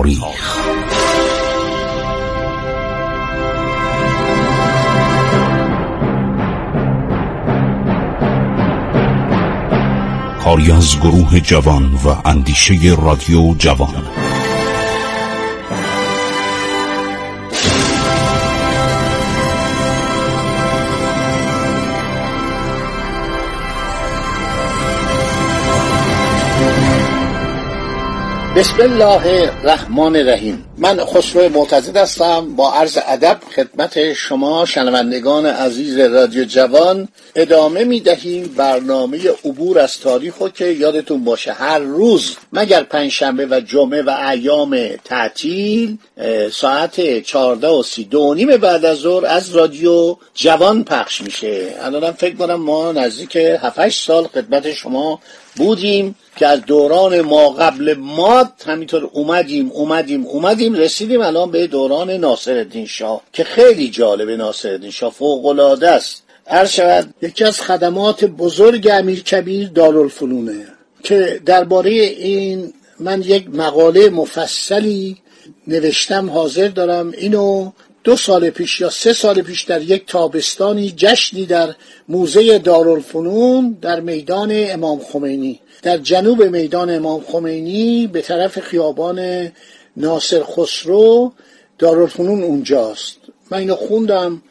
تاریخ کاری از گروه جوان و اندیشه رادیو جوان. بسم الله الرحمن الرحیم. من خسرو معتزد هستم. با عرض ادب خدمت شما شنوندگان عزیز رادیو جوان ادامه می دهیم برنامه عبور از تاریخ که یادتون باشه هر روز مگر پنجشنبه و جمعه و ایام تعطیل ساعت چهارده و سی دو نیم بعد از ظهر از رادیو جوان پخش میشه. الانم فکر کنم ما نزدیک 7 سال خدمت شما بودیم که از دوران ما قبل ماد همینطور اومدیم اومدیم اومدیم رسیدیم الان به دوران ناصر الدین شاه که خیلی جالبه ناصر الدین شاه فوق العاده است. هر شود یکی از خدمات بزرگ امیر کبیر دارالفنونه که درباره این من یک مقاله مفصلی نوشتم حاضر دارم اینو دو سال پیش یا سه سال پیش در یک تابستانی جشنی در موزه دارالفنون در میدان امام خمینی. در جنوب میدان امام خمینی به طرف خیابان ناصر خسرو دارالفنون اونجاست. من اینو خوندم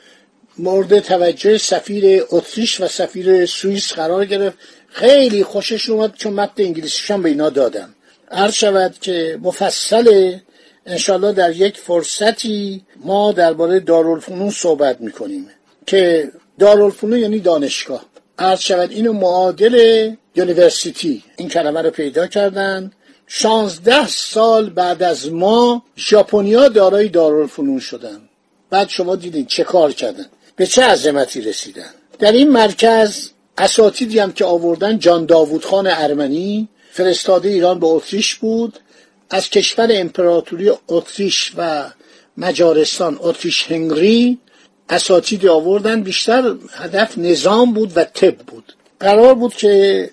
مورد توجه سفیر اتریش و سفیر سوئیس قرار گرفت. خیلی خوشش اومد چون متن انگلیسیشان به اینا دادم. عرض شود که مفصل انشالله در یک فرصتی ما درباره دارالفنون صحبت می‌کنیم که دارالفنون یعنی دانشگاه. عرض شود اینو معادل university این کلمه رو پیدا کردن. شانزده سال بعد از ما ژاپنیا دارای دارالفنون شدن. بعد شما دیدین چه کار کردن. به چه عظمتی رسیدن. در این مرکز اساتیدی هم که آوردن جان داوود خان ارمنی فرستاده ایران به اتریش بود. از کشور امپراتوری اتریش و مجارستان اتریش هنگری اساتید آوردن. بیشتر هدف نظام بود و طب بود. قرار بود که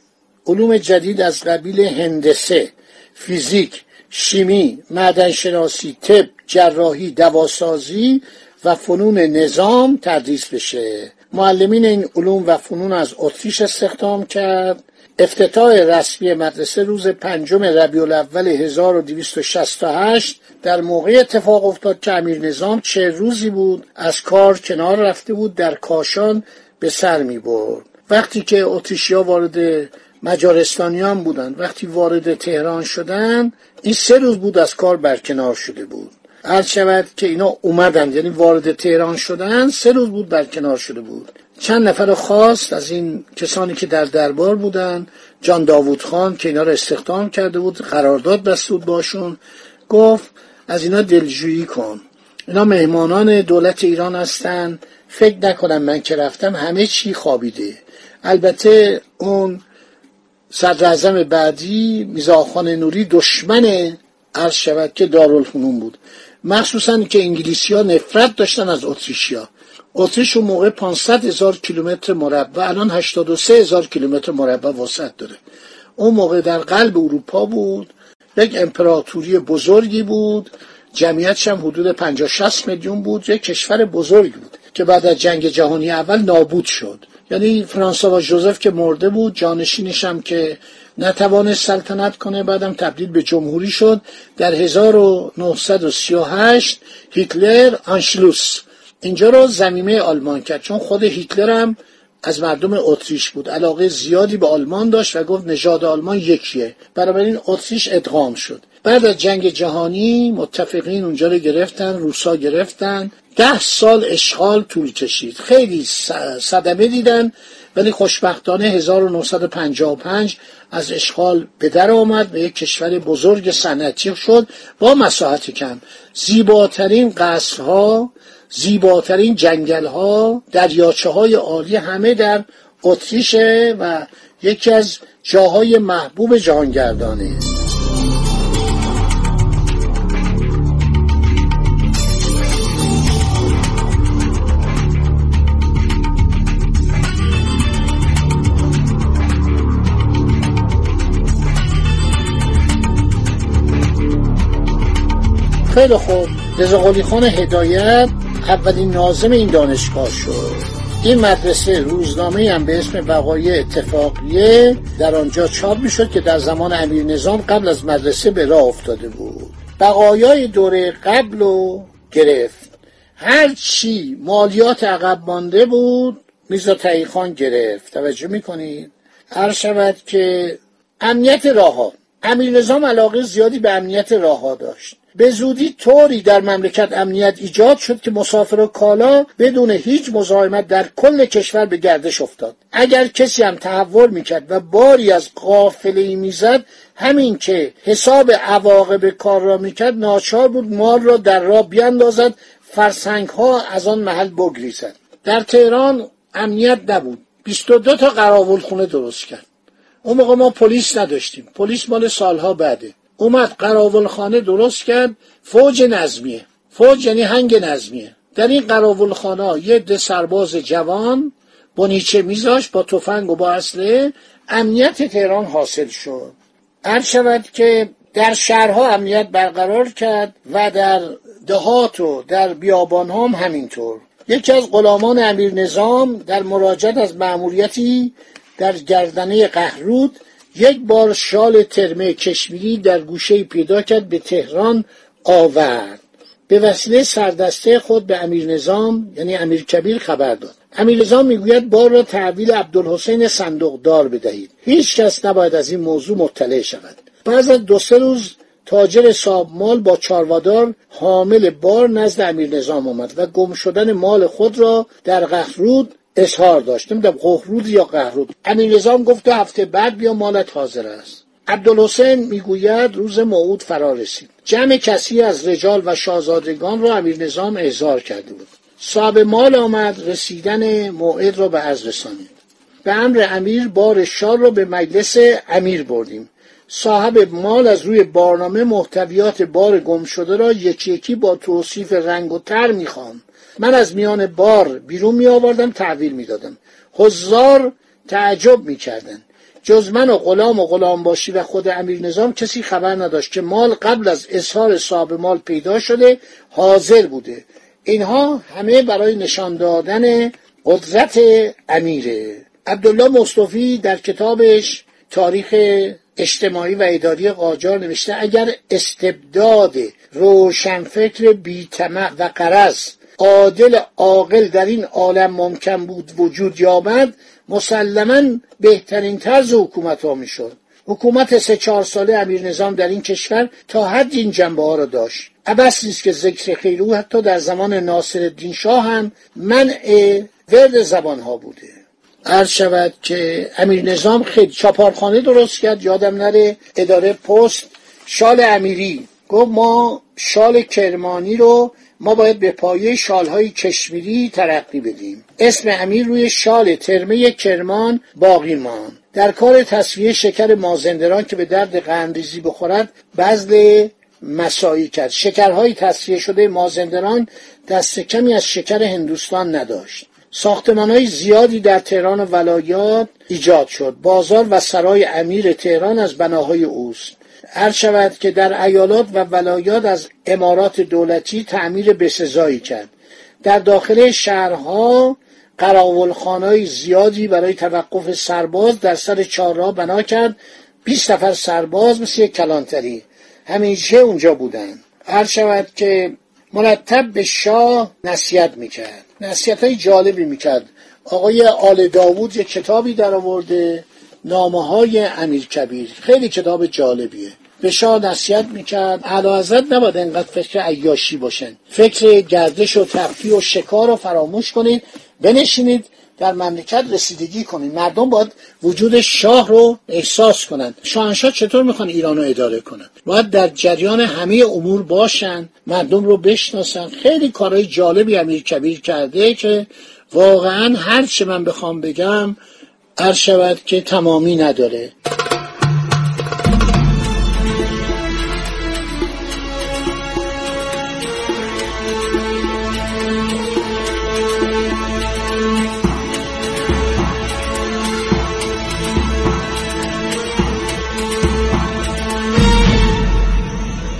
علوم جدید از قبیل هندسه فیزیک شیمی معدنشناسی طب جراحی دواسازی و فنون نظام تدریس بشه. معلمین این علوم و فنون از اتریش استخدام کرد. افتتاح رسمی مدرسه روز پنجم ربیع الاول 1268 در موقع اتفاق افتاد که امیر نظام چه روزی بود از کار کنار رفته بود در کاشان به سر می برد. وقتی که اتریشیا وارد مجارستانیان بودند وقتی وارد تهران شدن این سه روز بود از کار برکنار شده بود. عرض شود که اینا اومدن یعنی وارد تهران شدن سه روز بود برکنار شده بود. چند نفر خواست از این کسانی که در دربار بودن جان داوود خان که اینا رو استخدام کرده بود قرارداد بسته بود باشون گفت از اینا دلجویی کن. اینا مهمانان دولت ایران هستن فکر نکنم من که رفتم همه چی خوابیده. البته اون صدر بعدی میزاخان نوری دشمن عرض شود که دارالفنون بود. مخصوصا که انگلیسی ها نفرت داشتن از اتریشیا اتریش اون موقع 500 هزار کیلومتر مربع الان 83 هزار کیلومتر مربع وسعت داره. اون موقع در قلب اروپا بود یک امپراتوری بزرگی بود جمعیتش هم حدود 50 60 میلیون بود یک کشور بزرگی بود که بعد از جنگ جهانی اول نابود شد. یعنی فرانسوا جوزف که مرده بود جانشینش هم که نتوانست سلطنت کنه بعدم تبدیل به جمهوری شد. در 1938 هیتلر آنشلوس اینجا رو زمینه آلمان کرد چون خود هیتلر هم از مردم اتریش بود. علاقه زیادی به آلمان داشت و گفت نژاد آلمان یکیه. بنابراین اتریش ادغام شد. بعد از جنگ جهانی متفقین اونجا رو گرفتن روسا گرفتن. ده سال اشغال طول کشید. خیلی صدمه دیدن ولی خوشبختانه 1955 از اشغال به در آمد و یک کشور بزرگ صنعتی شد با مساحت کم. زیباترین قصرها زیباترین جنگل ها دریاچه های عالی همه در اتریشه و یکی از جاهای محبوب جهانگردانه. خیلی خوب. رضا قلی خان هدایت. اولین نازم این دانشگاه شد. این مدرسه روزنامه هم به اسم وقایع اتفاقیه در آنجا چاپ می‌شد که در زمان امیر نظام قبل از مدرسه به راه افتاده بود. بقایای دوره قبل رو گرفت. هر چی مالیات عقب مانده بود میزا تایخان گرفت. توجه می‌کنید؟ هر شود که امنیت راه ها امیر نظام علاقه زیادی به امنیت راه ها داشت. به زودی طوری در مملکت امنیت ایجاد شد که مسافر و کالا بدون هیچ مزاحمت در کل کشور به گردش افتاد. اگر کسی هم تحول می‌کرد و باری از قافله ای می‌زد همین که حساب عواقب کار را می‌کرد ناچار بود مال را در راه بیاندازد فرسنگ ها از آن محل بگریزد. در تهران امنیت نبود. 22 تا قراول خونه درست کرد. اون موقع ما پلیس نداشتیم. پلیس مال سالها بعده. اومد قراول خانه درست کرد. فوج نظمیه. فوج یعنی هنگ نظمیه. در این قراول خانه یه ده سرباز جوان با نیچه میذاش با تفنگ و با اسلحه امنیت تهران حاصل شد. هر شود که در شهرها امنیت برقرار کرد و در دهات و در بیابان هم همینطور. یکی از غلامان امیر نظام در مراجعت از مأموریتی در گردنه قهرود یک بار شال ترمه کشمیری در گوشه پیدا کرد به تهران آورد. به وسیله سردسته خود به امیر نظام یعنی امیر کبیر خبر داد. امیر نظام می‌گوید بار را تحویل عبدالحسین صندوقدار بدهید. هیچ کس نباید از این موضوع مطلع شود. بعد از دو سه روز تاجر مال با چاروادار حامل بار نزد امیر نظام آمد و گم شدن مال خود را در قهرود اظهار داشت نمی‌دونم قهرود یا قهرود امیر نظام گفت دو هفته بعد بیا مالت حاضر است. عبدالحسین می‌گوید روز موعود فرا رسید. جمع کسی از رجال و شاهزادگان را امیر نظام احضار کرده بود. صاحب مال آمد رسیدن موعد را به از رسانید. به امر امیر بار شال را به مجلس امیر بردیم. صاحب مال از روی بارنامه محتویات بار گم شده را یکی یکی با توصیف رنگ و تر می‌خوان من از میان بار بیرون می آوردم تحویل می دادم حضار تعجب می کردن. جز من و غلام و غلام باشی و خود امیر نظام کسی خبر نداشت که مال قبل از اظهار صاحب مال پیدا شده حاضر بوده. اینها همه برای نشان دادن قدرت امیره. عبدالله مصطفی در کتابش تاریخ اجتماعی و اداری قاجار نوشته اگر استبداد روشنفکر بیطمع و قرض عادل عاقل در این عالم ممکن بود وجود یابد مسلما بهترین طرز حکومت ها می‌شد. حکومت سه چهار ساله امیر نظام در این کشور تا حد این جنبه ها را داشت. عبس نیست که ذکر خیر او حتی در زمان ناصر الدین شاه هم منع ورد زبان ها بوده. عرض شود که امیر نظام خیلی چاپارخانه درست کرد یادم نره اداره پست شال امیری گفت ما شال کرمانی رو ما باید به پایه شالهای کشمیری ترقی بدیم. اسم امیر روی شال ترمه کرمان باقی مان در کار تصفیه شکر مازندران که به درد قندریزی بخورد بذل مسایی کرد. شکرهای تصفیه شده مازندران دست کمی از شکر هندوستان نداشت. ساختمان های زیادی در تهران و ولایات ایجاد شد. بازار و سرای امیر تهران از بناهای اوست. هر شود که در ایالات و ولایات از امارات دولتی تعمیر بسزایی کرد. در داخل شهرها قراولخانهای زیادی برای توقف سرباز در سر چهارراه بنا کرد. 20 نفر سرباز مثل یک کلانتری. همیشه اونجا بودن هر شود که مرتب به شاه نصیحت می‌کرد. نصیحت های جالبی می‌کرد. آقای آل داوود یک کتابی در آورده نامه های امیر کبیر. خیلی کتاب جالبیه. به شاه نصیحت می‌کرد. اعلی حضرت نباید انقدر فکر عیاشی باشن. فکر گردش و تفریح و شکار رو فراموش کنید. بنشینید. در مملکت رسیدگی کنید. مردم باید وجود شاه رو احساس کنند شاهنشاه چطور می‌خوان ایران رو اداره کنند باید در جریان همه امور باشن. مردم رو بشناسن. خیلی کارهای جالبی امیر کبیر کرده که واقعا هر چه من بخوام بگم هر شود که تمامی نداره.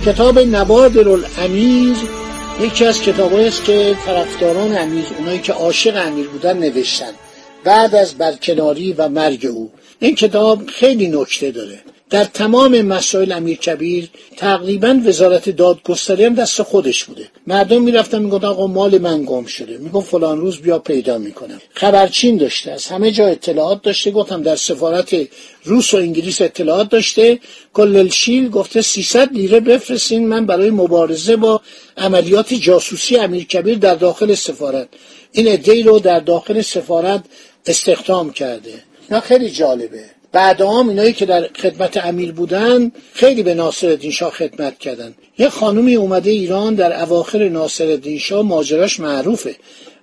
کتاب نوادر الامیر یکی از کتابهایی است که طرفداران امیر اونایی که عاشق امیر بودن نوشتن. بعد از برکناری و مرگ او. این کتاب خیلی نکته داره. در تمام مسائل امیر کبیر تقریبا وزارت دادگستری هم دست خودش بوده. مردم می‌رفتن می‌گفتن آقا مال من گم شده. می‌گفت فلان روز بیا پیدا می‌کنم. خبرچین داشته از همه جا اطلاعات داشته. گفتم در سفارت روس و انگلیس اطلاعات داشته. کللشیل گفته 300 لیره بفرستین من برای مبارزه با عملیات جاسوسی امیر کبیر در داخل سفارت. این ادهی رو در داخل سفارت استخدام کرده. نه خیلی جالبه. بعد هم اینایی که در خدمت امیر بودن خیلی به ناصر شاه خدمت کردن. یه خانومی اومده ایران در اواخر ناصر شاه ماجراش معروفه.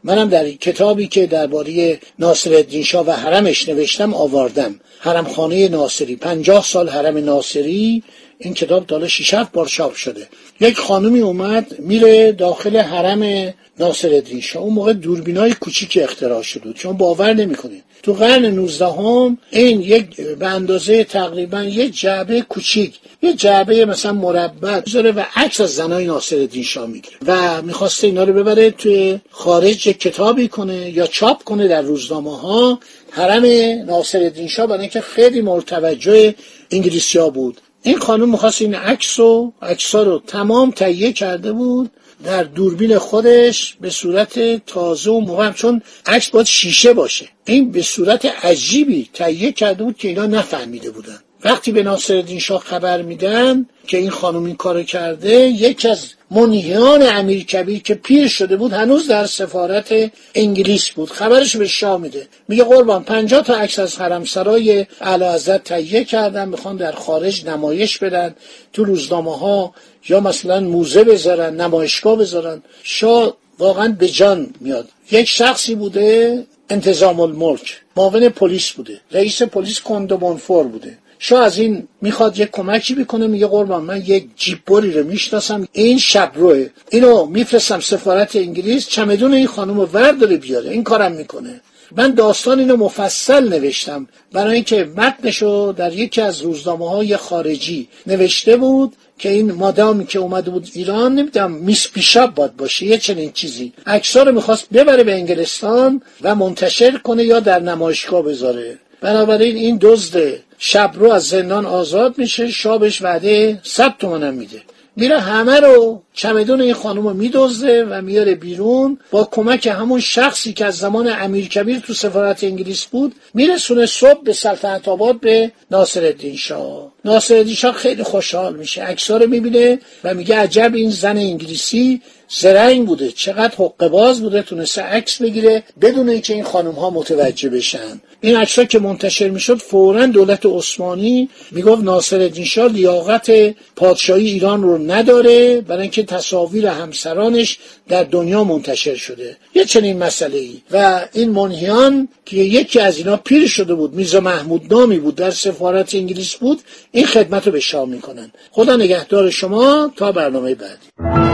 منم در کتابی که درباره ناصر شاه و حرمش نوشتم آوردم. حرم خانه ناصری. پنجاه سال حرم ناصری. این کتاب تا 6 بار چاپ شده. یک خانومی اومد میره داخل حرم ناصر شاه. اون موقع دوربینای کوچیکی اختراع شده چون باور نمی‌کنید. تو قرن 19 هم این یک به اندازه تقریبا یک جعبه کوچیک یه جعبه مثلا مربع بذاره و عکس از زنای ناصر الدین شاه می‌گیره و می‌خواسته اینا رو ببره توی خارج کتابی کنه یا چاپ کنه در روزنامه ها حرم ناصر الدین شاه برای اینکه خیلی مرتوجه انگلیسیا بود. این خانم می‌خواست این عکس و عکسا رو تمام تهیه کرده بود در دوربین خودش به صورت تازه و مهم چون عکس باید شیشه باشه. این به صورت عجیبی تهیه کرده بود که اینا نفهمیده بودن. وقتی به ناصرالدین شاه خبر میدن که این خانم این کارو کرده یکی از منیان امیر کبیر که پیر شده بود هنوز در سفارت انگلیس بود. خبرش به شاه میده. میگه قربان پنجاه تا عکس از حرمسرای اعلی تهیه کردن می‌خوان در خارج نمایش بدن. تو روزنامه ها یا مثلا موزه بذارن نمایشگاه بذارن. شاه واقعا به جان میاد. یک شخصی بوده انتظام الملک. معاون پلیس بوده. رئیس پلیس کندومونفور بوده. شاه از این می‌خواد یک کمکی بکنه میگه قربان من یک جیبوری رو می‌شناسم. این شب روه اینو میفرستم سفارت انگلیس. چمدون این خانم رو ورداره بیاره. این کارم می‌کنه. من داستان اینو مفصل نوشتم. برای اینکه متنشو در یکی از روزنامه های خارجی نوشته بود که این مادامی که اومده بود ایران نمی‌دونم میس پیشاب باد باشه یه چنین چیزی. عکس‌ها رو می‌خواست ببره به انگلستان و منتشر کنه یا در نمایشگاه بذاره. بنابراین این دزد شب رو از زندان آزاد میشه شابش وعده صد تومنم میده. میره همه رو چمدون این خانم رو میدزده و میاره بیرون. با کمک همون شخصی که از زمان امیر کبیر تو سفارت انگلیس بود میرسونه صبح به سلطنت آباد به ناصر الدین شاه. ناصر الدین شاه خیلی خوشحال میشه. عکس‌ها رو می‌بینه و میگه عجب این زن انگلیسی زرنگ بوده. چقدر حق باز بوده تونسته عکس بگیره بدون اینکه این خانم ها متوجه بشن. این عکس که منتشر می‌شد فورا دولت عثمانی می‌گفت ناصر شاه لیاقت پادشاهی ایران رو نداره برای اینکه تصاویر همسرانش در دنیا منتشر شده. یه چنین مسئله ای و این منهیان که یکی از اینا پیر شده بود میزا محمود نامی بود در سفارت انگلیس بود این خدمت رو به شاه می‌کنن. خدا نگهدار شما تا برنامه بعدی.